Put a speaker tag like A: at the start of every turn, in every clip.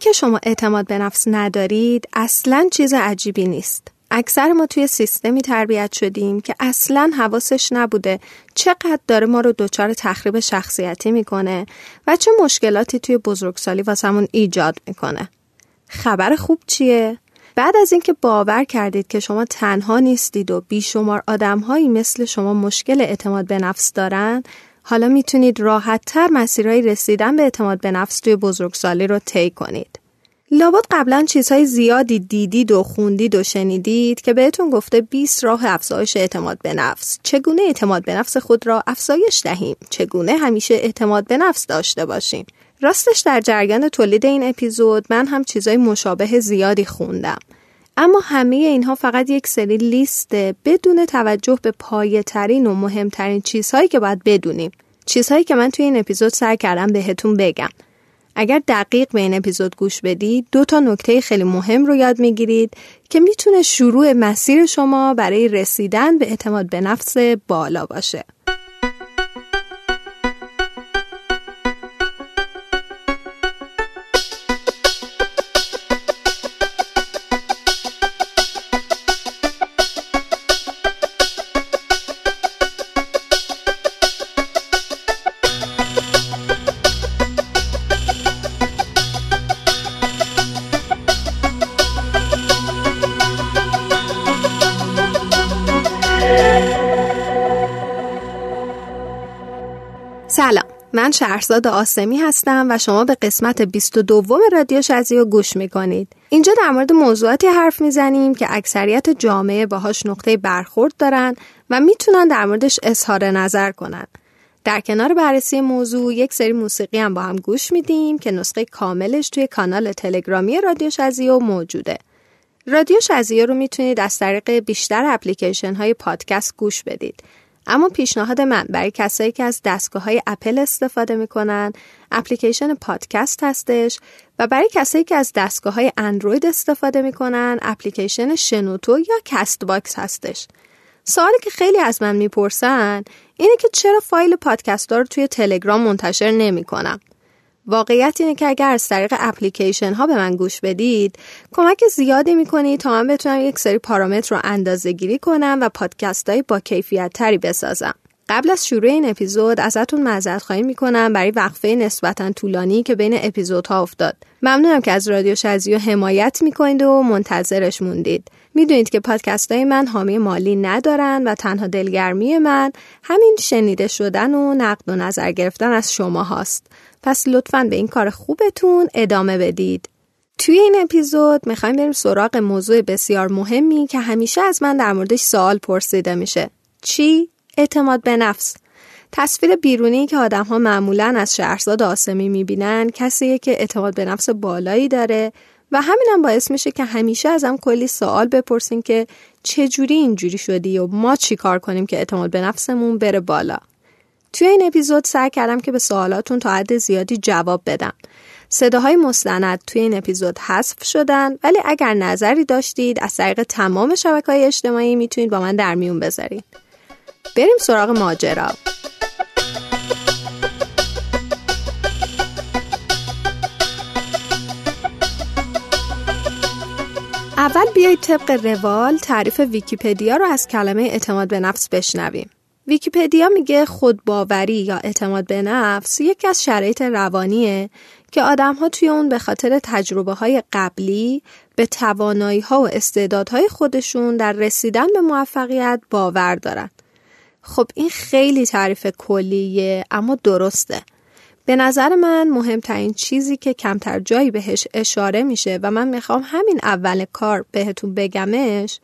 A: اینکه شما اعتماد به نفس ندارید اصلا چیز عجیبی نیست. اکثر ما توی سیستمی تربیت شدیم که اصلا حواسش نبوده چقدر داره ما رو دچار تخریب شخصیتی می‌کنه و چه مشکلاتی توی بزرگسالی واسمون ایجاد می‌کنه. خبر خوب چیه؟ بعد از اینکه باور کردید که شما تنها نیستید و بیشمار آدمهایی مثل شما مشکل اعتماد به نفس دارن حالا می‌تونید راحت تر مسیرهای رسیدن به اعتماد به نفس توی بزرگسالی رو طی کنید. لابد قبلا چیزهای زیادی دیدید و خوندید و شنیدید که بهتون گفته 20 راه افزایش اعتماد به نفس. چگونه اعتماد به نفس خود را افزایش دهیم؟ چگونه همیشه اعتماد به نفس داشته باشیم؟ راستش در جریان تولید این اپیزود من هم چیزای مشابه زیادی خوندم. اما همه اینها فقط یک سری لیسته بدون توجه به پایه ترین و مهمترین چیزهایی که باید بدونیم. چیزهایی که من توی این اپیزود سعی کردم بهتون بگم. اگر دقیق به این اپیزود گوش بدید دو تا نکته خیلی مهم رو یاد می‌گیرید که می‌تونه شروع مسیر شما برای رسیدن به اعتماد به نفس بالا باشه. شهرزاد آسمی هستم و شما به قسمت 22 رادیو شزیو گوش می‌کنید. اینجا در مورد موضوعاتی حرف می‌زنیم که اکثریت جامعه باهاش نقطه برخورد دارن و می‌تونن در موردش اظهار نظر کنن. در کنار بررسی موضوع یک سری موسیقی هم با هم گوش میدیم که نسخه کاملش توی کانال تلگرامی رادیو شزیو موجوده. رادیو شزیو رو می‌تونید از طریق بیشتر اپلیکیشن های پادکست گوش بدید. اما پیشنهاد من برای کسایی که از دستگاه های اپل استفاده می‌کنن اپلیکیشن پادکست هستش و برای کسایی که از دستگاه های اندروید استفاده می‌کنن اپلیکیشن شنوتو یا Castbox هستش. سوالی که خیلی از من می‌پرسن اینه که چرا فایل پادکست رو توی تلگرام منتشر نمی‌کنم؟ واقعیت اینه که اگر از طریق اپلیکیشن ها به من گوش بدید کمک زیادی می‌کنید تا من بتونم یک سری پارامتر رو اندازه گیری کنم و پادکست های با کیفیت تری بسازم. قبل از شروع این اپیزود ازتون معذرت خواهی می‌کنم برای وقفه نسبتا طولانی که بین اپیزودها افتاد. ممنونم که از رادیو شزیو حمایت می‌کنید و منتظرش موندید. می‌دونید که پادکست های من حامی مالی ندارن و تنها دلگرمی من همین شنیده شدن و نقد و نظر گرفتن از شما هاست. پس لطفا به این کار خوبتون ادامه بدید. توی این اپیزود می‌خوایم بریم سراغ موضوع بسیار مهمی که همیشه از من در موردش سوال پرسیده میشه. چی؟ اعتماد به نفس. تصویر بیرونی که آدم ها معمولا از شهرزاد آسمی می‌بینن کسیه که اعتماد به نفس بالایی داره و همینم باعث میشه که همیشه ازم کلی سوال بپرسین که چجوری اینجوری شدی و ما چی کار کنیم که اعتماد به نفسمون بره بالا. توی این اپیزود سعی کردم که به سوالاتون تا حد زیادی جواب بدم. صداهای مستند توی این اپیزود حذف شدن ولی اگر نظری داشتید از طریق تمام شبکه های اجتماعی می‌تونید با من در میون بذارید. بریم سراغ ماجرا. اول بیایید طبق روال تعریف ویکیپدیا رو از کلمه اعتماد به نفس بشنویم. ویکیپدیا میگه خودباوری یا اعتماد به نفس یکی از شرایط روانیه که آدم ها توی اون به خاطر تجربه های قبلی به توانایی ها و استعدادهای خودشون در رسیدن به موفقیت باور دارن. خب این خیلی تعریف کلیه اما درسته. به نظر من مهمترین چیزی که کمتر جایی بهش اشاره میشه و من می‌خوام همین اول کار بهتون بگمش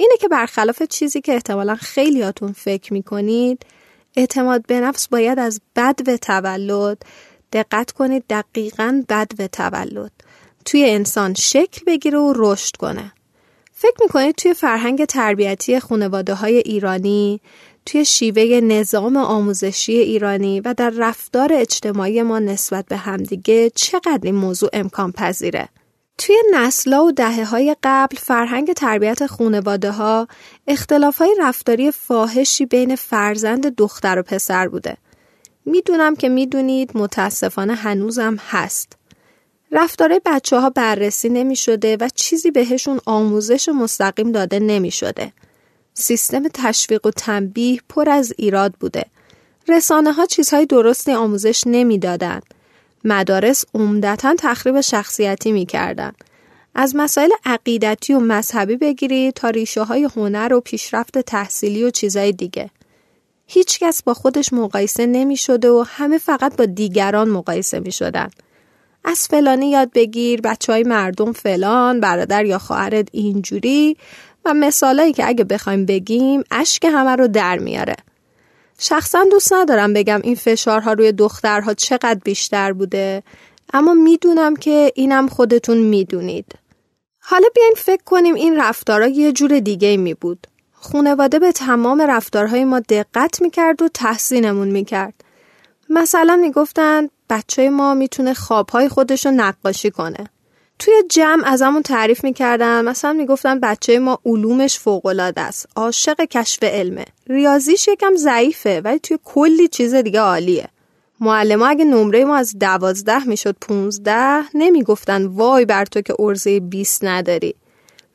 A: اینه که برخلاف چیزی که احتمالا خیلیاتون فکر می‌کنید اعتماد به نفس باید از بد به تولد دقت کنید دقیقا بد به تولد. توی انسان شکل بگیره و رشد کنه. فکر می‌کنید توی فرهنگ تربیتی خانواده های ایرانی توی شیوه نظام آموزشی ایرانی و در رفتار اجتماعی ما نسبت به همدیگه چقدر این موضوع امکان پذیره توی نسلا و دهه های قبل فرهنگ تربیت خونواده ها اختلاف های رفتاری فاحشی بین فرزند دختر و پسر بوده. می‌دونم که می‌دونید متاسفانه هنوزم هست. رفتار بچه ها بررسی نمی شده و چیزی بهشون آموزش مستقیم داده نمی شده. سیستم تشویق و تنبیه پر از ایراد بوده. رسانه ها چیزهای درستی آموزش نمی‌دادند. مدارس عمدتا تخریب شخصیتی می‌کردند. از مسائل عقیدتی و مذهبی بگیرید تا ریشه های هنر و پیشرفت تحصیلی و چیزهای دیگه. هیچکس با خودش مقایسه نمی شده و همه فقط با دیگران مقایسه می شدن. از فلانی یاد بگیر بچه های مردم فلان برادر یا خواهرت اینجوری و مثالایی که اگه بخوایم بگیم اشک همه رو در میاره. شخصا دوست ندارم بگم این فشارها روی دخترها چقدر بیشتر بوده اما می‌دونم که اینم خودتون می‌دونید. حالا بیاین فکر کنیم این رفتارها یه جور دیگه می بود. خونواده به تمام رفتارهای ما دقت می‌کرد و تحسینمون می‌کرد. مثلا می‌گفتند بچه ما می‌تونه خوابهای خودش رو نقاشی کنه. توی جمع از همون تعریف می‌کردن مثلا می‌گفتن بچه ما علومش فوقالعاده است. عاشق کشف علمه. ریاضیش یکم ضعیفه ولی توی کلی چیز دیگه عالیه. معلم اگه نمره ما از دوازده می‌شد پونزده نمی‌گفتن وای بر تو که ارزه 20 نداری.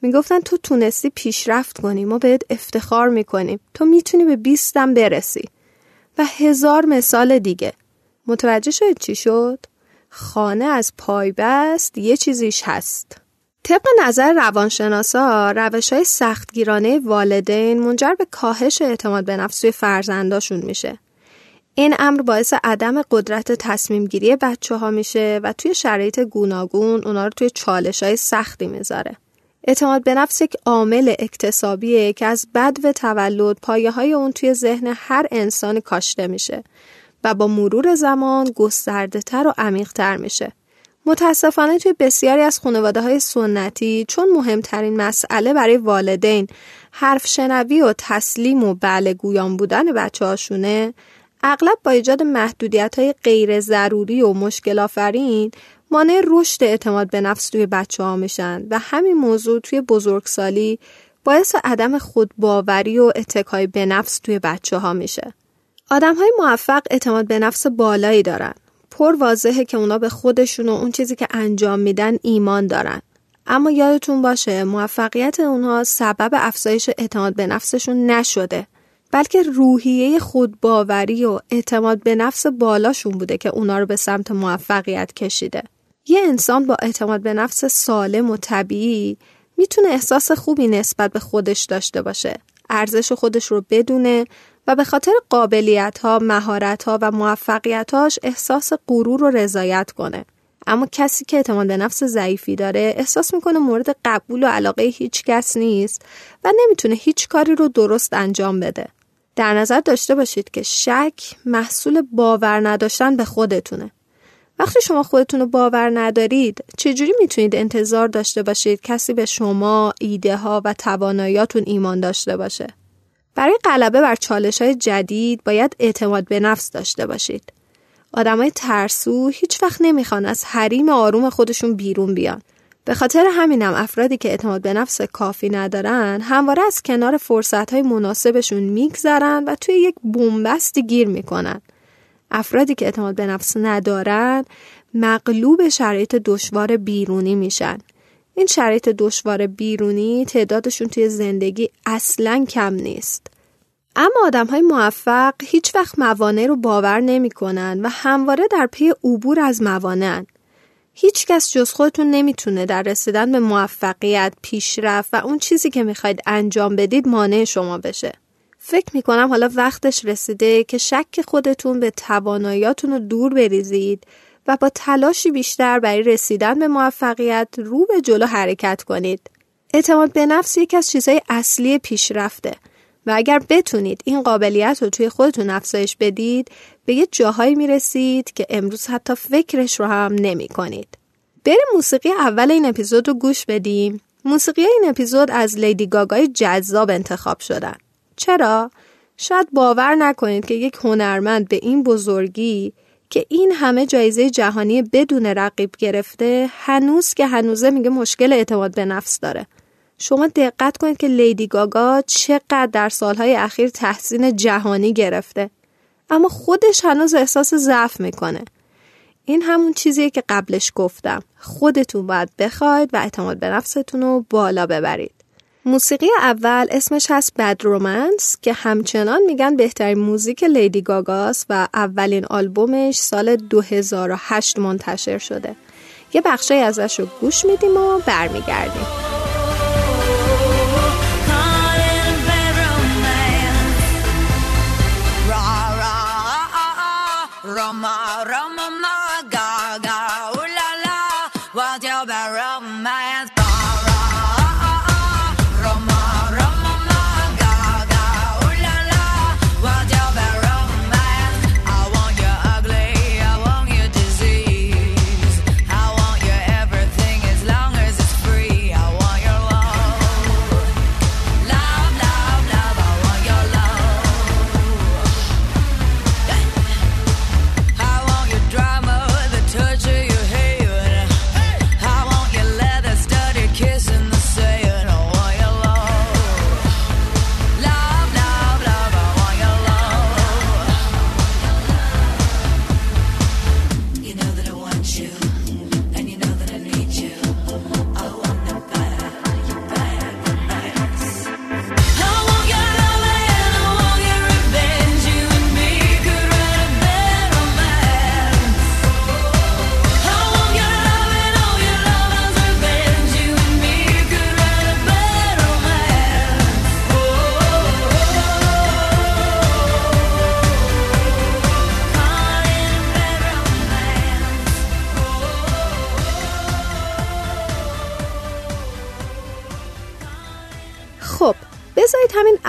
A: می‌گفتن تو تونستی پیشرفت کنی ما بهت افتخار می‌کنیم. تو می‌تونی به 20 هم برسی. و هزار مثال دیگه. متوجه شد چی شد؟ خانه از پای بست یه چیزیش هست. طبق نظر روانشناسا روش های سختگیرانه والدین منجر به کاهش اعتماد به نفس توی فرزنداشون میشه. این امر باعث عدم قدرت تصمیم گیری بچه ها میشه و توی شرایط گوناگون اونا رو توی چالش های سختی می‌ذاره. اعتماد به نفس یک عامل اکتسابیه که از بد و تولد پایه های اون توی ذهن هر انسان کاشته میشه و با مرور زمان گسترده تر و عمیق تر میشه. متاسفانه توی بسیاری از خانواده های سنتی چون مهمترین مسئله برای والدین حرف شنوی و تسلیم و بله گویان بودن بچه هاشونه اغلب با ایجاد محدودیت های غیر ضروری و مشکل آفرین مانع رشد اعتماد به نفس توی بچه ها میشن و همین موضوع توی بزرگسالی باعث عدم خودباوری و اتکای به نفس توی بچه ها میشه. آدم های موفق اعتماد به نفس بالایی دارن. پر واضحه که اونا به خودشون و اون چیزی که انجام میدن ایمان دارن. اما یادتون باشه موفقیت اونها سبب افزایش اعتماد به نفسشون نشده. بلکه روحیه خودباوری و اعتماد به نفس بالاشون بوده که اونا رو به سمت موفقیت کشیده. یه انسان با اعتماد به نفس سالم و طبیعی می‌تونه احساس خوبی نسبت به خودش داشته باشه. ارزش خودش رو بدونه و به خاطر قابلیت ها، مهارت ها و موفقیت هاش احساس غرور و رضایت کنه. اما کسی که اعتماد به نفس ضعیفی داره احساس می‌کنه مورد قبول و علاقه هیچ کس نیست و نمی‌تونه هیچ کاری رو درست انجام بده. در نظر داشته باشید که شک محصول باور نداشتن به خودتونه. وقتی شما خودتون رو باور ندارید چجوری می‌تونید انتظار داشته باشید کسی به شما ایده ها و تواناییاتون ایمان داشته باشه برای غلبه بر چالش های جدید باید اعتماد به نفس داشته باشید. آدمای ترسو هیچ وقت نمی‌خوان از حریم آروم خودشون بیرون بیان. به خاطر همینم افرادی که اعتماد به نفس کافی ندارن همواره از کنار فرصت های مناسبشون میگذرن و توی یک بومبستی گیر می‌کنن. افرادی که اعتماد به نفس ندارن مغلوب شرایط دشوار بیرونی میشن. این شرایط دشوار بیرونی تعدادشون توی زندگی اصلا کم نیست اما آدم های موفق هیچ وقت موانع رو باور نمی کنن و همواره در پی عبور از موانع هیچ کس جز خودتون نمی‌تونه در رسیدن به موفقیت، پیشرفت و اون چیزی که می‌خواید انجام بدید مانع شما بشه. فکر می‌کنم حالا وقتش رسیده که شک خودتون به تواناییاتون رو دور بریزید و با تلاشی بیشتر برای رسیدن به موفقیت رو به جلو حرکت کنید. اعتماد به نفس یکی از چیزهای اصلی پیشرفته و اگر بتونید این قابلیت رو توی خودتون افزایش بدید به یه جاهایی می‌رسید که امروز حتی فکرش رو هم نمی کنید. بریم موسیقی اول این اپیزود رو گوش بدیم. موسیقی این اپیزود از لیدی گاگای جذاب انتخاب شدن. چرا؟ شاید باور نکنید که یک هنرمند به این بزرگی که این همه جایزه جهانی بدون رقیب گرفته هنوز که هنوزه میگه مشکل اعتماد به نفس داره. شما دقت کنید که لیدی گاگا چقدر در سالهای اخیر تحسین جهانی گرفته. اما خودش هنوز احساس ضعف می‌کنه. این همون چیزیه که قبلش گفتم خودتون باید بخواید و اعتماد به نفستون رو بالا ببرید موسیقی اول اسمش هست بد رومنس که همچنان میگن بهترین موزیک لیدی گاگاس و اولین آلبومش سال 2008 منتشر شده یه بخشی ازش رو گوش میدیم و برمیگردیم همین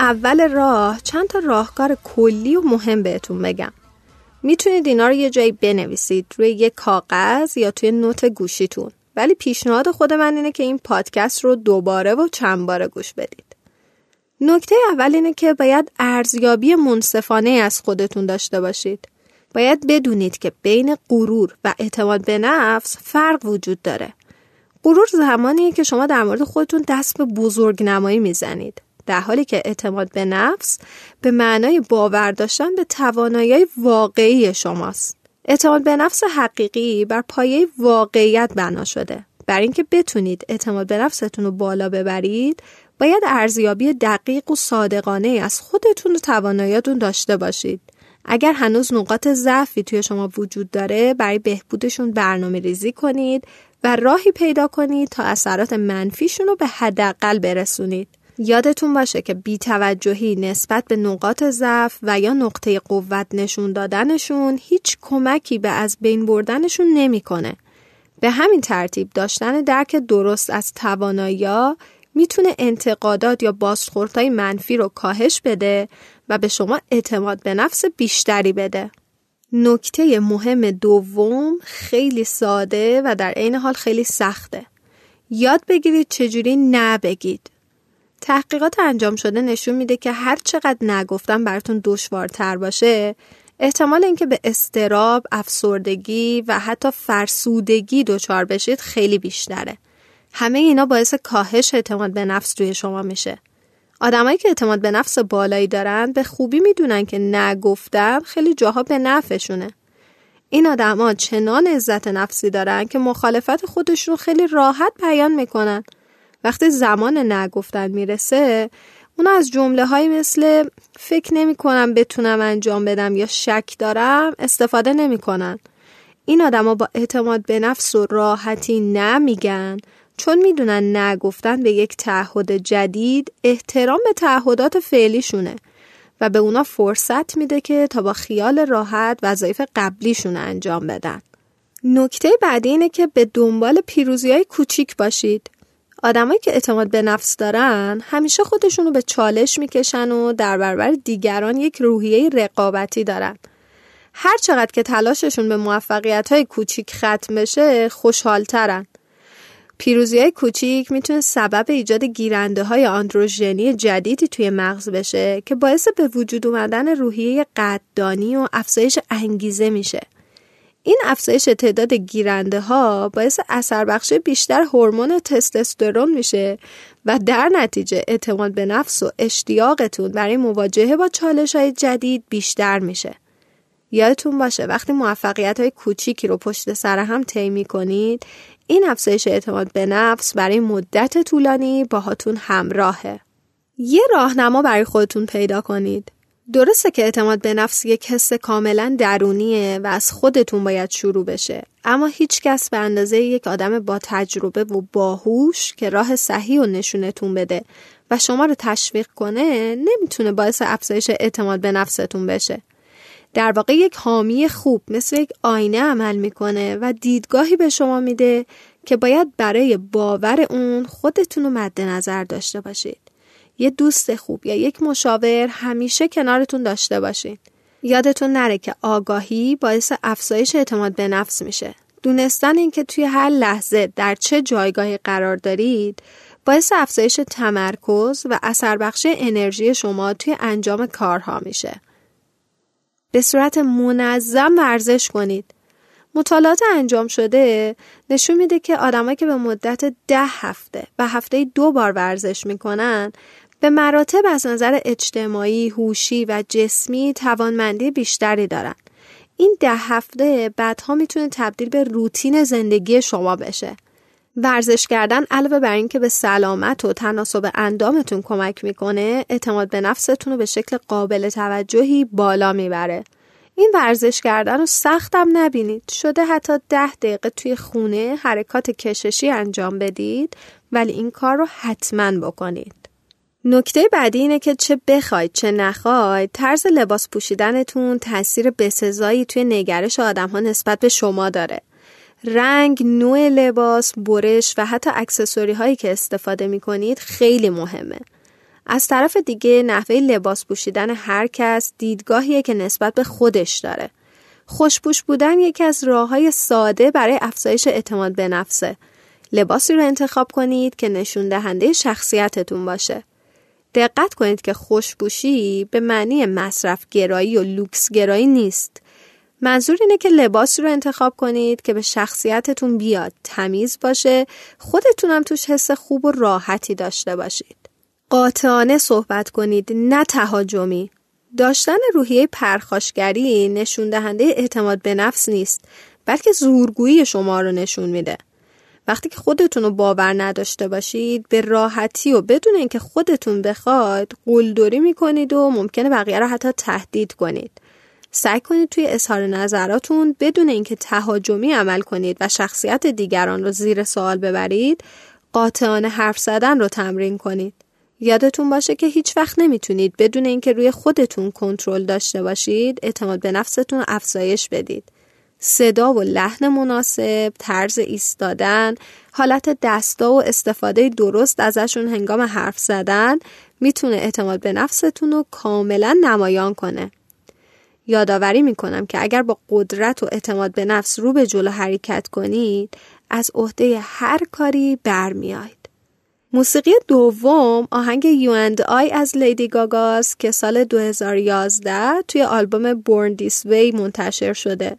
A: اول راه چند تا راهکار کلی و مهم بهتون بگم. می‌تونید اینا رو یه جایی بنویسید روی یه کاغذ یا توی نوت گوشیتون. ولی پیشنهاد خود من اینه که این پادکست رو دوباره و چند باره گوش بدید. نکته اول اینه که باید ارزیابی منصفانه از خودتون داشته باشید. باید بدونید که بین غرور و اعتماد به نفس فرق وجود داره. غرور زمانیه که شما در مورد خودتون دست به بزرگ نمایی می‌زنید. در حالی که اعتماد به نفس به معنای باور داشتن به توانایی واقعی شماست. اعتماد به نفس حقیقی بر پایه واقعیت بنا شده. بر اینکه بتونید اعتماد به نفستون رو بالا ببرید، باید ارزیابی دقیق و صادقانه از خودتون و تواناییاتون داشته باشید. اگر هنوز نقاط ضعفی توی شما وجود داره برای بهبودشون برنامه ریزی کنید و راهی پیدا کنید تا اثرات منفیشون رو به حداقل برسونید. یادتون باشه که بیتوجهی نسبت به نقاط ضعف و یا نقطه قوت نشون دادنشون هیچ کمکی به از بین بردنشون نمی‌کنه. به همین ترتیب داشتن درک درست از توانایی می‌تونه انتقادات یا بازخوردهای منفی رو کاهش بده و به شما اعتماد به نفس بیشتری بده. نکته مهم دوم خیلی ساده و در عین حال خیلی سخته. یاد بگیرید چجوری نبگید. تحقیقات انجام شده نشون میده که هر چقدر نگفتن براتون دشوارتر باشه احتمال اینکه به استراب، افسردگی و حتی فرسودگی دچار بشید خیلی بیشتره. همه اینا باعث کاهش اعتماد به نفس توی شما میشه. آدمایی که اعتماد به نفس بالایی دارن به خوبی می‌دونن که نگفتن خیلی جاها به نفعشونه. این آدما چنان عزت نفسی دارن که مخالفت خودشون خیلی راحت بیان می‌کنن وقتی زمان نگفتن می‌رسه اون از جمله های مثل فکر نمی کنم بتونم انجام بدم یا شک دارم استفاده نمی کنن. این آدما با اعتماد به نفس و راحتی نمیگن چون می‌دونن نگفتن به یک تعهد جدید احترام به تعهدات فعلیشونه و به اونا فرصت میده که تا با خیال راحت وظایف قبلیشون انجام بدن. نکته بعدی اینه که به دنبال پیروزی های کوچیک باشید. آدمایی که اعتماد به نفس دارن همیشه خودشونو به چالش می‌کشن و در برابر دیگران یک روحیه رقابتی دارن. هر چقدر که تلاششون به موفقیت های کوچیک ختم بشه خوشحالترن. پیروزی های کوچیک می‌تونه سبب ایجاد گیرنده های آندروژنی جدیدی توی مغز بشه که باعث به وجود اومدن روحیه قدردانی و افزایش انگیزه میشه. این افزایش تعداد گیرنده ها باعث اثر بخش بیشتر هورمون تستوسترون میشه و در نتیجه اعتماد به نفس و اشتیاقتون برای مواجهه با چالش های جدید بیشتر میشه. یادتون باشه وقتی موفقیت های کوچیکی رو پشت سر هم طی کنید این افزایش اعتماد به نفس برای مدت طولانی باهاتون همراهه یه راهنما برای خودتون پیدا کنید درسته که اعتماد به نفس یک حس کاملا درونیه و از خودتون باید شروع بشه اما هیچ کس به اندازه یک آدم با تجربه و باهوش که راه صحیح و نشونتون بده و شما رو تشویق کنه نمی‌تونه باعث افزایش اعتماد به نفستون بشه در واقع یک حامی خوب مثل یک آینه عمل می‌کنه و دیدگاهی به شما میده که باید برای باور اون خودتون رو مد نظر داشته باشید. یه دوست خوب یا یک مشاور همیشه کنارتون داشته باشید. یادتون نره که آگاهی باعث افزایش اعتماد به نفس میشه. دونستن اینکه توی هر لحظه در چه جایگاهی قرار دارید باعث افزایش تمرکز و اثر بخش انرژی شما توی انجام کارها میشه. به صورت منظم ورزش کنید. مطالعات انجام شده نشون میده که آدمایی که به مدت ده هفته و هفته دو بار ورزش می‌کنن به مراتب از نظر اجتماعی، هوشی و جسمی توانمندی بیشتری دارن. این ده هفته بعدها می‌تونه تبدیل به روتین زندگی شما بشه. ورزش کردن علاوه بر اینکه به سلامت و تناسب اندامتون کمک می‌کنه اعتماد به نفستون رو به شکل قابل توجهی بالا می‌بره این ورزش کردن رو سختم نبینید شده حتی ده دقیقه توی خونه حرکات کششی انجام بدید ولی این کار رو حتما بکنید نکته بعدی اینه که چه بخواید چه نخواید طرز لباس پوشیدنتون تاثیر بسزایی توی نگرش آدم ها نسبت به شما داره رنگ، نوع لباس، برش و حتی اکسسوری هایی که استفاده می کنید خیلی مهمه. از طرف دیگه نحوه لباس پوشیدن هر کس دیدگاهیه که نسبت به خودش داره. خوشپوش بودن یکی از راه های ساده برای افزایش اعتماد به نفسه. لباسی رو انتخاب کنید که نشون دهنده شخصیتتون باشه. دقت کنید که خوشپوشی به معنی مصرف گرایی و لوکس گرایی نیست. منظور اینه که لباسی رو انتخاب کنید که به شخصیتتون بیاد تمیز باشه خودتونم توش حس خوب و راحتی داشته باشید. قاطعانه صحبت کنید نه تهاجمی. داشتن روحیه پرخاشگری نشون دهنده اعتماد به نفس نیست بلکه زورگویی شما رو نشون میده. وقتی که خودتون رو باور نداشته باشید به راحتی و بدون اینکه خودتون بخواید قلدری می‌کنید و ممکنه بقیه رو حتی تهدید کنید. سعی کنید توی اظهار نظراتون بدون اینکه تهاجمی عمل کنید و شخصیت دیگران رو زیر سوال ببرید قاطعانه حرف زدن رو تمرین کنید. یادتون باشه که هیچ وقت نمی‌تونید بدون اینکه روی خودتون کنترل داشته باشید اعتماد به نفستون افزایش بدید. صدا و لحن مناسب، طرز ایستادن، حالت دستا و استفاده درست ازشون هنگام حرف زدن می‌تونه اعتماد به نفستون رو کاملا نمایان کنه. یادآوری می‌کنم که اگر با قدرت و اعتماد به نفس رو به جلو حرکت کنید از عهده هر کاری برمیاید. موسیقی دوم آهنگ You and I از لیدی گاگاست که سال 2011 توی آلبوم Born This Way منتشر شده.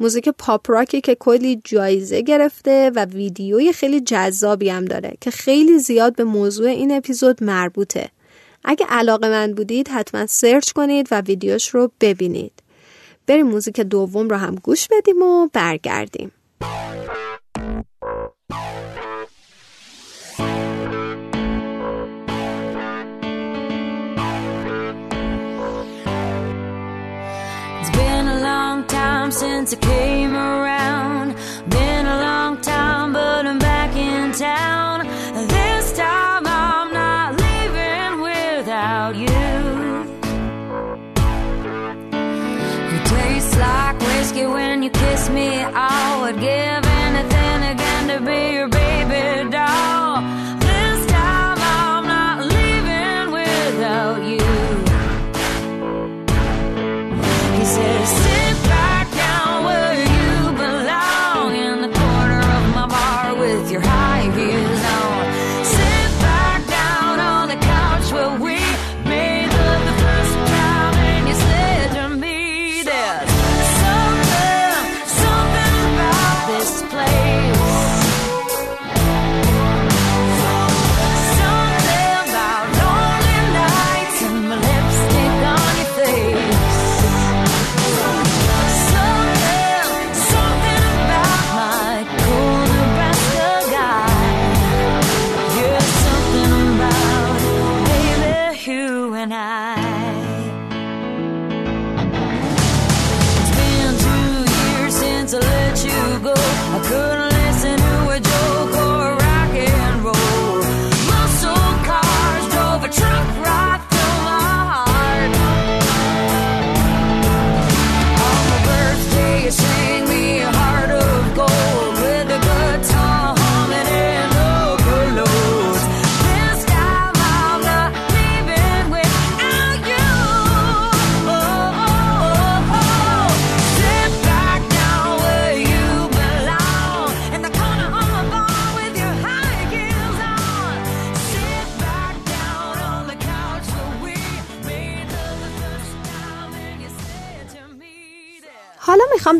A: موزیک پاپ راکی که کلی جایزه گرفته و ویدیوی خیلی جذابی هم داره که خیلی زیاد به موضوع این اپیزود مربوطه. اگه علاقه من بودید حتما سرچ کنید و ویدیوش رو ببینید. بریم موزیک دوم رو هم گوش بدیم و برگردیم. It's a case.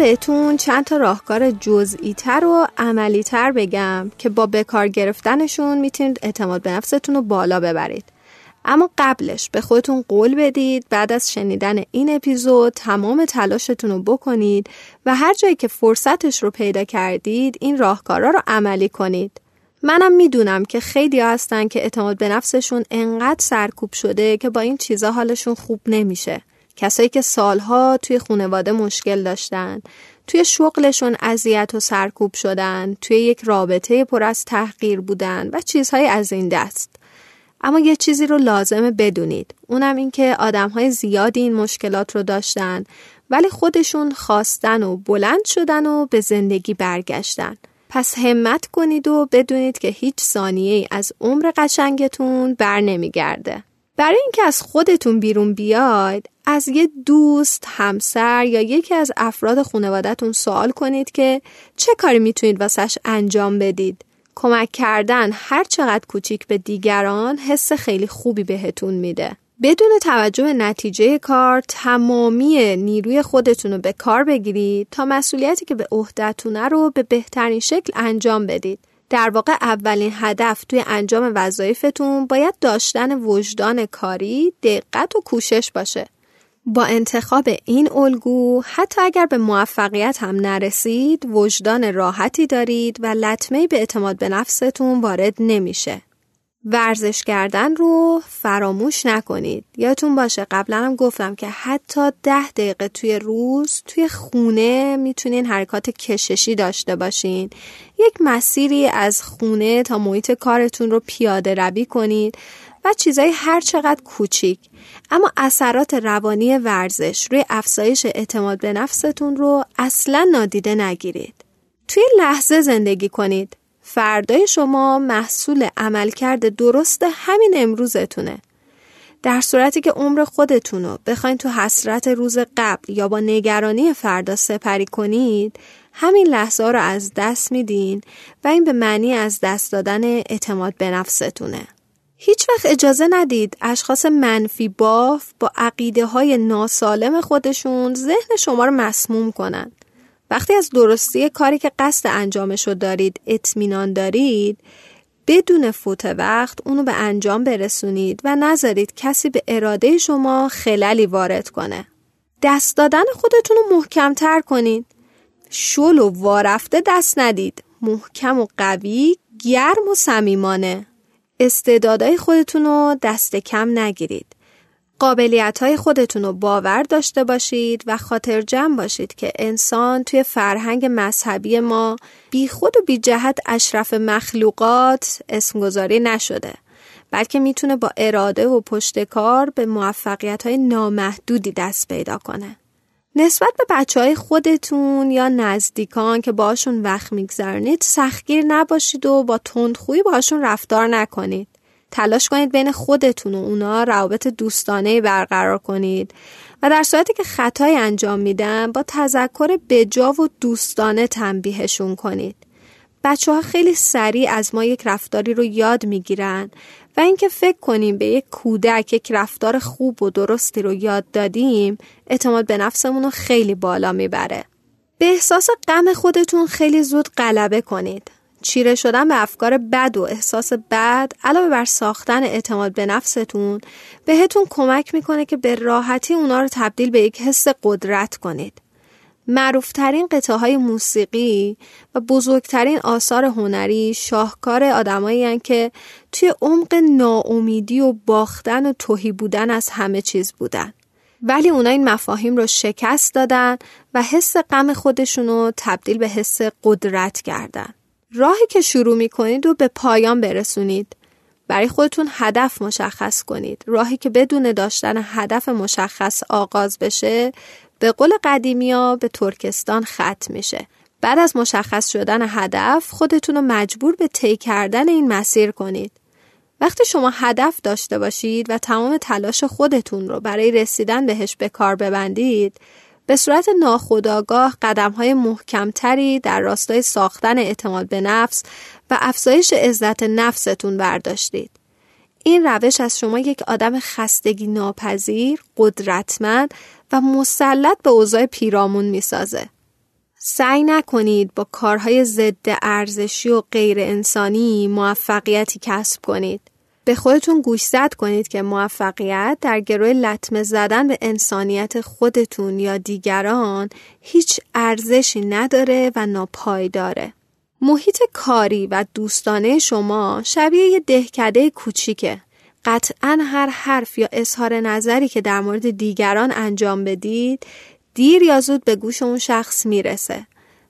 A: بهتون چند تا راهکار جزئی تر و عملی تر بگم که با بکار گرفتنشون می‌تونید اعتماد به نفستون رو بالا ببرید. اما قبلش به خودتون قول بدید بعد از شنیدن این اپیزود تمام تلاشتون رو بکنید و هر جایی که فرصتش رو پیدا کردید این راهکارا رو عملی کنید. منم می‌دونم که خیلی هستن که اعتماد به نفسشون انقدر سرکوب شده که با این چیزا حالشون خوب نمیشه. کسایی که سالها توی خانواده مشکل داشتن، توی شغلشون اذیت و سرکوب شدن، توی یک رابطه پر از تحقیر بودن و چیزهای از این دست. اما یه چیزی رو لازمه بدونید. اونم این که آدم های زیادی این مشکلات رو داشتن ولی خودشون خواستن و بلند شدن و به زندگی برگشتن. پس همت کنید و بدونید که هیچ ثانیه از عمر قشنگتون بر نمیگرده. برای اینکه از خودتون بیرون بیاید از یه دوست، همسر یا یکی از افراد خانوادهتون سوال کنید که چه کاری می‌تونید واسش انجام بدید کمک کردن هر چقدر کوچیک به دیگران حس خیلی خوبی بهتون میده. بدون توجه به نتیجه کار تمامی نیروی خودتون رو به کار بگیرید تا مسئولیتی که به عهدهتونه رو به بهترین شکل انجام بدید. در واقع اولین هدف توی انجام وظایفتون باید داشتن وجدان کاری، دقت و کوشش باشه. با انتخاب این الگو حتی اگر به موفقیت هم نرسید وجدان راحتی دارید و لطمه به اعتماد به نفستون وارد نمیشه. ورزش کردن رو فراموش نکنید. یادتون باشه قبلا هم گفتم که حتی ده دقیقه توی روز توی خونه می‌تونین حرکات کششی داشته باشین. یک مسیری از خونه تا محیط کارتون رو پیاده روی کنید و چیزای هر چقدر کوچیک اما اثرات روانی ورزش روی افزایش اعتماد به نفستون رو اصلا نادیده نگیرید. توی لحظه زندگی کنید. فردای شما محصول عملکرد درست همین امروزتونه. در صورتی که عمر خودتون رو بخواین تو حسرت روز قبل یا با نگرانی فردا سپری کنید همین لحظه رو از دست میدین و این به معنی از دست دادن اعتماد به نفستونه. هیچ وقت اجازه ندید اشخاص منفی باف با عقیده های ناسالم خودشون ذهن شما رو مسموم کنند. وقتی از درستی کاری که قصد انجامش رو دارید اطمینان دارید بدون فوت وقت اونو به انجام برسونید و نذارید کسی به اراده شما خللی وارد کنه. دست دادن خودتون رو محکمتر کنید. شل و وارفته دست ندید. محکم و قوی، گرم و صمیمانه. استعدادهای خودتون رو دست کم نگیرید. قابلیت های خودتون رو باور داشته باشید و خاطر جمع باشید که انسان توی فرهنگ مذهبی ما بی خود و بی جهت اشرف مخلوقات اسمگذاری نشده بلکه می‌تونه با اراده و پشتکار به موفقیت های نامحدودی دست پیدا کنه. نسبت به بچه های خودتون یا نزدیکان که باشون وقت میگذرنید سختگیر نباشید و با تندخویی باشون رفتار نکنید. تلاش کنید بین خودتون و اونا روابط دوستانه برقرار کنید و در صورتی که خطای انجام میدن با تذکر بجا و دوستانه تنبیهشون کنید. بچه ها خیلی سریع از ما یک رفتاری رو یاد می‌گیرن و اینکه فکر کنیم به یک کودک یک رفتار خوب و درستی رو یاد دادیم اعتماد به نفسمون رو خیلی بالا می‌بره. به احساس غم خودتون خیلی زود غلبه کنید. چیره شدن به افکار بد و احساس بد علاوه بر ساختن اعتماد به نفستون بهتون کمک می‌کنه که به راحتی اونا رو تبدیل به یک حس قدرت کنید. معروفترین قطعه های موسیقی و بزرگترین آثار هنری شاهکار آدمایی که توی عمق ناامیدی و باختن و توهی بودن از همه چیز بودن. ولی اونا این مفاهیم رو شکست دادن و حس غم خودشون رو تبدیل به حس قدرت کردن. راهی که شروع می کنید و به پایان برسونید. برای خودتون هدف مشخص کنید. راهی که بدون داشتن هدف مشخص آغاز بشه به قول قدیمی ها به ترکستان ختم میشه. بعد از مشخص شدن هدف خودتون رو مجبور به طی کردن این مسیر کنید. وقتی شما هدف داشته باشید و تمام تلاش خودتون رو برای رسیدن بهش به کار ببندید به صورت ناخودآگاه قدم های محکمتری در راستای ساختن اعتماد به نفس و افزایش عزت نفستون برداشتید. این روش از شما یک آدم خستگی ناپذیر، قدرتمند و مسلط به اوضاع پیرامون می‌سازه. سعی نکنید با کارهای ضد ارزشی و غیر انسانی موفقیتی کسب کنید. به خودتون گوشزد کنید که موفقیت در گروه لطمه زدن به انسانیت خودتون یا دیگران هیچ ارزشی نداره و ناپایداره. محیط کاری و دوستانه شما شبیه یه دهکده کوچیکه. قطعا هر حرف یا اظهار نظری که در مورد دیگران انجام بدید دیر یا زود به گوش اون شخص می‌رسه.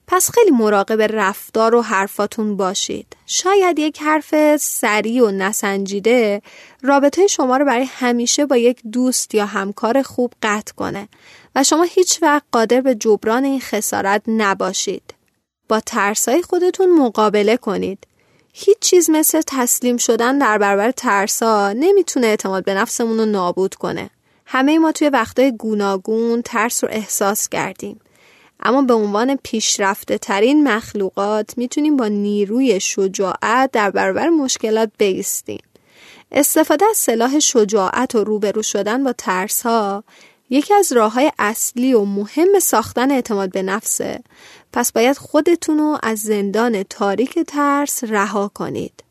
A: پس خیلی مراقب رفتار و حرفاتون باشید. شاید یک حرف سریع و نسنجیده رابطه شما رو برای همیشه با یک دوست یا همکار خوب قطع کنه و شما هیچ وقت قادر به جبران این خسارت نباشید. با ترسای خودتون مقابله کنید. هیچ چیز مثل تسلیم شدن در برابر ترسا نمی‌تونه اعتماد به نفسمون رو نابود کنه. همه ما توی وقتای گوناگون ترس رو احساس کردیم. اما به عنوان پیشرفته ترین مخلوقات می‌تونیم با نیروی شجاعت در برابر مشکلات بیستیم. استفاده از سلاح شجاعت و روبرو شدن با ترس ها یکی از راه های اصلی و مهم ساختن اعتماد به نفسه پس باید خودتون رو از زندان تاریک ترس رها کنید.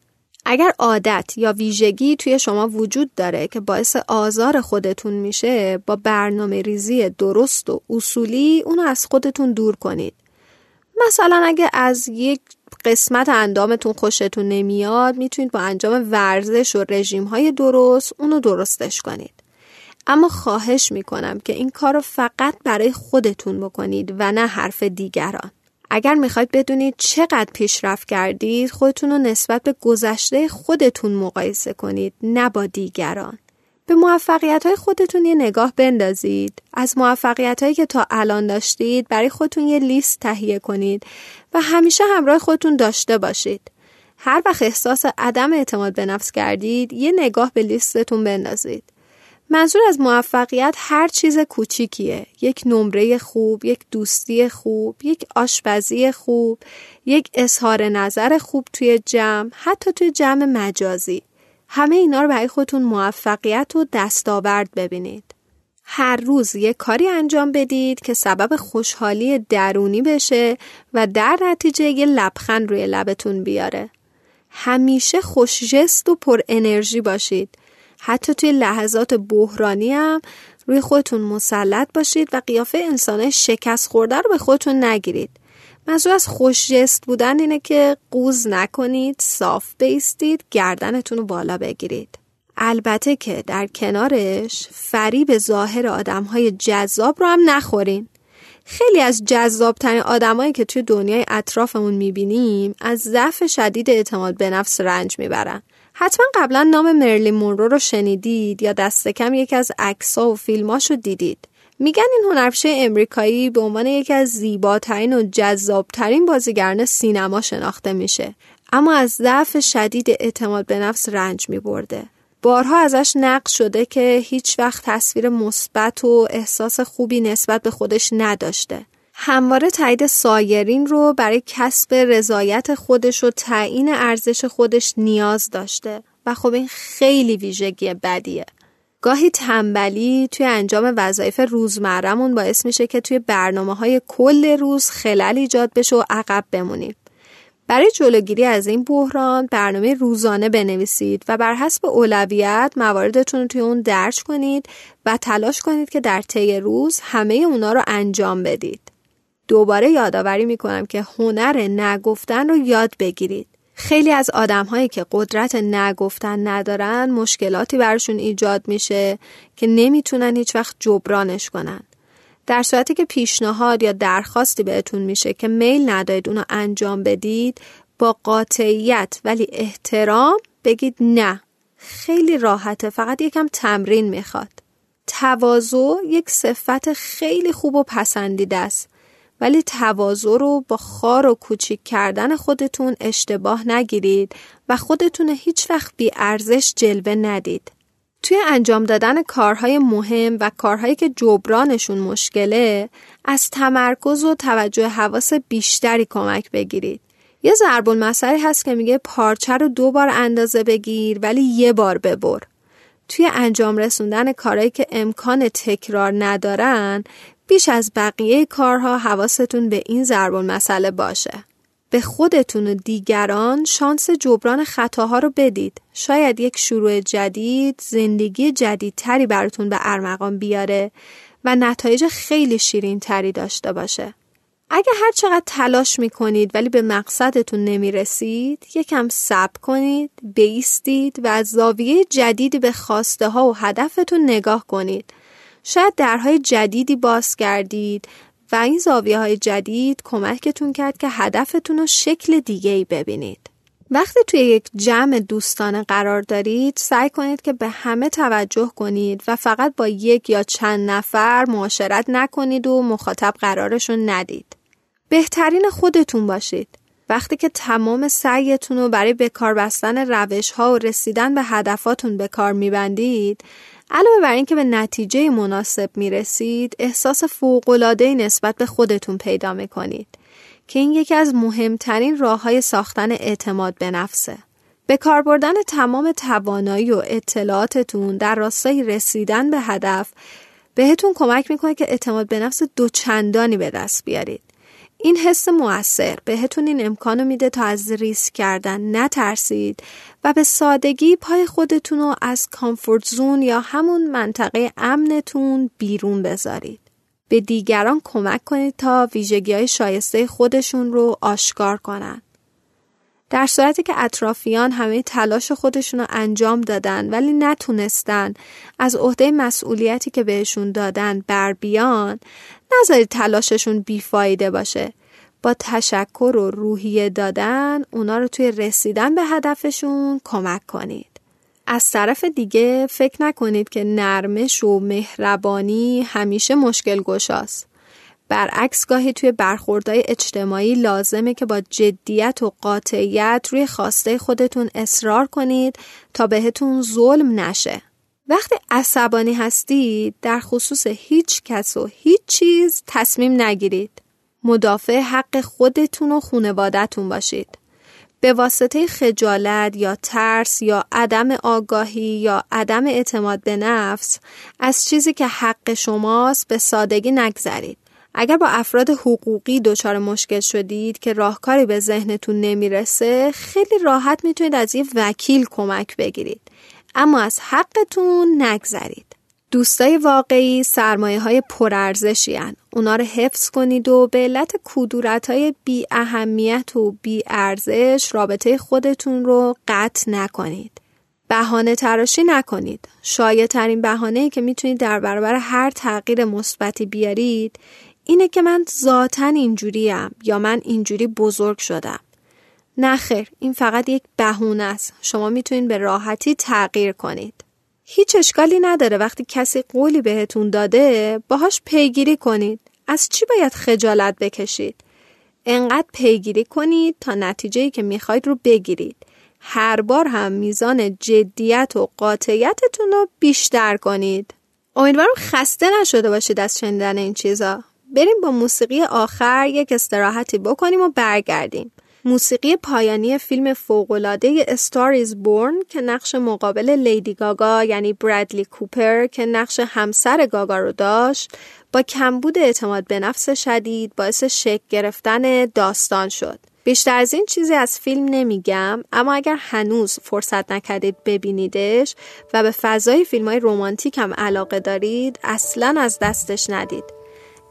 A: اگر عادت یا ویژگی توی شما وجود داره که باعث آزار خودتون میشه با برنامه ریزی درست و اصولی اونو از خودتون دور کنید. مثلا اگه از یک قسمت اندامتون خوشتون نمیاد می‌تونید با انجام ورزش و رژیم های درست اونو درستش کنید. اما خواهش می‌کنم که این کار رو فقط برای خودتون بکنید و نه حرف دیگران. اگر می‌خواید بدونید چقدر پیشرفت کردید خودتون رو نسبت به گذشته خودتون مقایسه کنید نه با دیگران. به موفقیت های خودتون یه نگاه بندازید. از موفقیت هایی که تا الان داشتید برای خودتون یه لیست تهیه کنید و همیشه همراه خودتون داشته باشید. هر وقت احساس عدم اعتماد به نفس کردید یه نگاه به لیستتون بندازید. منظور از موفقیت هر چیز کوچیکیه. یک نمره خوب یک دوستی خوب یک آشپزی خوب یک اظهار نظر خوب توی جمع حتی توی جمع مجازی. همه اینا رو برای خودتون موفقیت و دستاورد ببینید. هر روز یک کاری انجام بدید که سبب خوشحالی درونی بشه و در نتیجه یه لبخند روی لبتون بیاره. همیشه خوشجست و پر انرژی باشید. حتی توی لحظات بحرانی هم روی خودتون مسلط باشید و قیافه انسانه شکست خورده رو به خودتون نگیرید. منظور از خوش جست بودن اینه که قوز نکنید، صاف بیستید، گردنتون رو بالا بگیرید. البته که در کنارش فریب ظاهر آدم های جذاب رو هم نخورین. خیلی از جذابترین آدمایی که توی دنیای اطرافمون می‌بینیم از ضعف شدید اعتماد به نفس رنج می‌برن. حتما قبلا نام مرلی مونرو رو شنیدید یا دست کم یکی از عکس‌ها و فیلماش رو دیدید. میگن این هنرپیشه امریکایی به عنوان یکی از زیباترین و جذابترین بازیگران سینما شناخته میشه. اما از ضعف شدید اعتماد به نفس رنج میبرده. بارها ازش نقد شده که هیچ وقت تصویر مثبت و احساس خوبی نسبت به خودش نداشته. همواره تایید سایرین رو برای کسب رضایت خودش و تعیین ارزش خودش نیاز داشته و خب این خیلی ویژگی بدیه. گاهی تنبلی توی انجام وظایف روزمرهمون باعث میشه که توی برنامه های کل روز خلل ایجاد بشه و عقب بمونیم. برای جلوگیری از این بحران برنامه روزانه بنویسید و بر حسب اولویت مواردتون رو توی اون درج کنید و تلاش کنید که در طی روز همه اونا رو انجام بدید. دوباره یادآوری می‌کنم که هنر نگفتن رو یاد بگیرید. خیلی از آدم هایی که قدرت نگفتن ندارن مشکلاتی برشون ایجاد میشه که نمی‌تونن هیچ وقت جبرانش کنن. در صورتی که پیشنهاد یا درخواستی بهتون میشه که میل ندارید اونو انجام بدید با قاطعیت ولی احترام بگید نه خیلی راحته فقط یکم تمرین می‌خواد تواضع یک صفت خیلی خوب و پسندیده است ولی تواضع رو با خار و کوچیک کردن خودتون اشتباه نگیرید و خودتون هیچ وقت بی ارزش جلوه ندید. توی انجام دادن کارهای مهم و کارهایی که جبرانشون مشکله از تمرکز و توجه حواس بیشتری کمک بگیرید. یه ضرب المثلی هست که میگه پارچه رو دو بار اندازه بگیر ولی یه بار ببر. توی انجام رسوندن کارهایی که امکان تکرار ندارن بیش از بقیه کارها حواستون به این ضرب مسئله باشه. به خودتون و دیگران شانس جبران خطاها رو بدید. شاید یک شروع جدید، زندگی جدیدتری براتون به ارمغان بیاره و نتایج خیلی شیرین تری داشته باشه. اگه هر چقدر تلاش می‌کنید ولی به مقصدتون نمی‌رسید یکم صبر کنید بیستید و از زاویه جدیدی به خواسته ها و هدفتون نگاه کنید شاید درهای جدیدی باز کردید و این زاویه های جدید کمکتون کرد که هدفتون رو شکل دیگه ای ببینید وقتی توی یک جمع دوستانه قرار دارید سعی کنید که به همه توجه کنید و فقط با یک یا چند نفر معاشرت نکنید و مخاطب قرارشون ندید بهترین خودتون باشید. وقتی که تمام سعیتون رو برای بکار بستن روش ها و رسیدن به هدفاتون به کار میبندید علاوه بر اینکه به نتیجه مناسب می‌رسید احساس فوقالعاده نسبت به خودتون پیدا می‌کنید که این یکی از مهمترین راه های ساختن اعتماد به نفسه. به کار بردن تمام توانایی و اطلاعاتتون در راستای رسیدن به هدف بهتون کمک می‌کنه که اعتماد به نفس دوچندانی به دست بیارید. این حس موثر بهتون این امکانو میده تا از ریسک کردن نترسید و به سادگی پای خودتون رو از کامفورت زون یا همون منطقه امنتون بیرون بذارید. به دیگران کمک کنید تا ویژگی های شایسته خودشون رو آشکار کنند. در صورتی که اطرافیان همه تلاش خودشون رو انجام دادن ولی نتونستن از عهده مسئولیتی که بهشون دادن بر بیان نذارید تلاششون بیفایده باشه. با تشکر و روحیه دادن اونا رو توی رسیدن به هدفشون کمک کنید. از طرف دیگه فکر نکنید که نرمش و مهربانی همیشه مشکل گشاست برعکس گاهی توی برخوردهای اجتماعی لازمه که با جدیت و قاطعیت روی خواسته خودتون اصرار کنید تا بهتون ظلم نشه. وقتی عصبانی هستید در خصوص هیچ کس و هیچ چیز تصمیم نگیرید. مدافع حق خودتون و خونوادتون باشید. به واسطه خجالت یا ترس یا عدم آگاهی یا عدم اعتماد به نفس از چیزی که حق شماست به سادگی نگذرید. اگر با افراد حقوقی دچار مشکل شدید که راهکاری به ذهنتون نمی‌رسه خیلی راحت می‌تونید از یه وکیل کمک بگیرید اما از حقتون نگذرید دوستای واقعی سرمایه های پرارزشی هن. اونا رو حفظ کنید و به علت کدورت های بی اهمیت و بی ارزش رابطه خودتون رو قطع نکنید. بهانه تراشی نکنید. شایع ترین بهانه که می‌تونید در برابر هر تغییر مثبتی بیارید اینه که من ذاتا اینجوریم یا من اینجوری بزرگ شدم. نه خیر این فقط یک بهونه است. شما می‌تونید به راحتی تغییر کنید. هیچ اشکالی نداره وقتی کسی قولی بهتون داده باهاش پیگیری کنید. از چی باید خجالت بکشید؟ انقدر پیگیری کنید تا نتیجه که می‌خواید رو بگیرید. هر بار هم میزان جدیت و قاطعیتتون رو بیشتر کنید. امیدوارم خسته نشده باشید از شنیدن این چیزا. بریم با موسیقی آخر یک استراحتی بکنیم و برگردیم. موسیقی پایانی فیلم فوقلاده استاریز بورن که نقش مقابل لیدی گاگا یعنی برادلی کوپر که نقش همسر گاگا رو داشت با کمبود اعتماد به نفس شدید باعث شک گرفتن داستان شد. بیشتر از این چیزی از فیلم نمیگم اما اگر هنوز فرصت نکردید ببینیدش و به فضای فیلم های رومانتیک هم علاقه دارید اصلا از دستش ندید.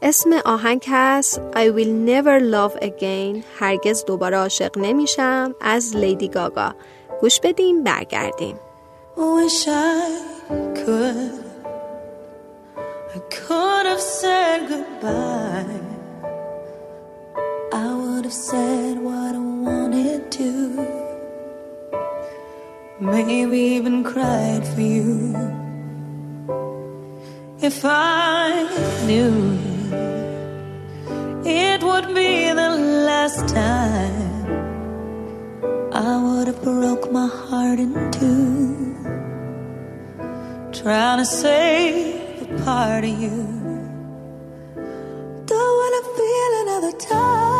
A: اسم آهنگ هست I will never love again هرگز دوباره عاشق نمیشم از لیدی گاگا گوش بدیم برگردیم
B: Wish I could I could have said goodbye I would have said what I wanted to Maybe even cried for you If I knew it would be the last time I would have broke my heart in two. Trying to save a part of you. Don't wanna feel another touch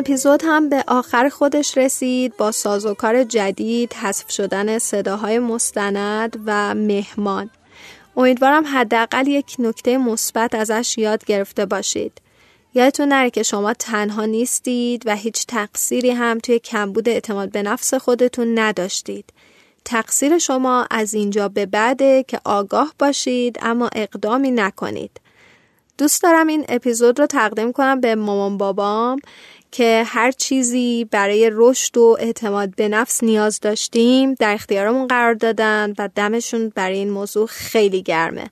A: اپیزود هم به آخر خودش رسید. با سازوکار جدید حذف شدن صداهای مستند و مهمان. امیدوارم حداقل یک نکته مثبت ازش یاد گرفته باشید. یادتون نره که شما تنها نیستید و هیچ تقصیری هم توی کمبود اعتماد به نفس خودتون نداشتید. تقصیر شما از اینجا به بعده که آگاه باشید اما اقدامی نکنید. دوست دارم این اپیزود رو تقدیم کنم به مامان بابام. که هر چیزی برای رشد و اعتماد به نفس نیاز داشتیم در اختیارمون قرار دادن و دمشون برای این موضوع خیلی گرمه.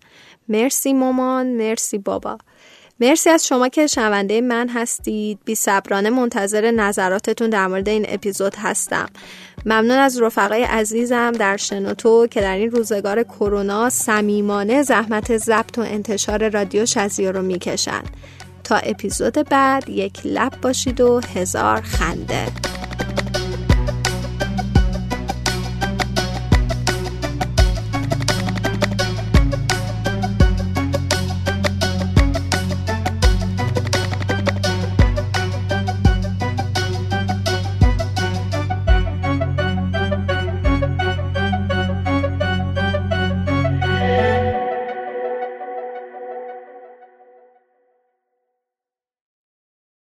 A: مرسی مامان مرسی بابا. مرسی از شما که شنونده من هستید. بی صبرانه منتظر نظراتتون در مورد این اپیزود هستم. ممنون از رفقای عزیزم در شنوتو که در این روزگار کرونا صمیمانه زحمت ضبط و انتشار رادیو شزیو رو می‌کشن. تا اپیزود بعد یک لب باشید و هزار خنده.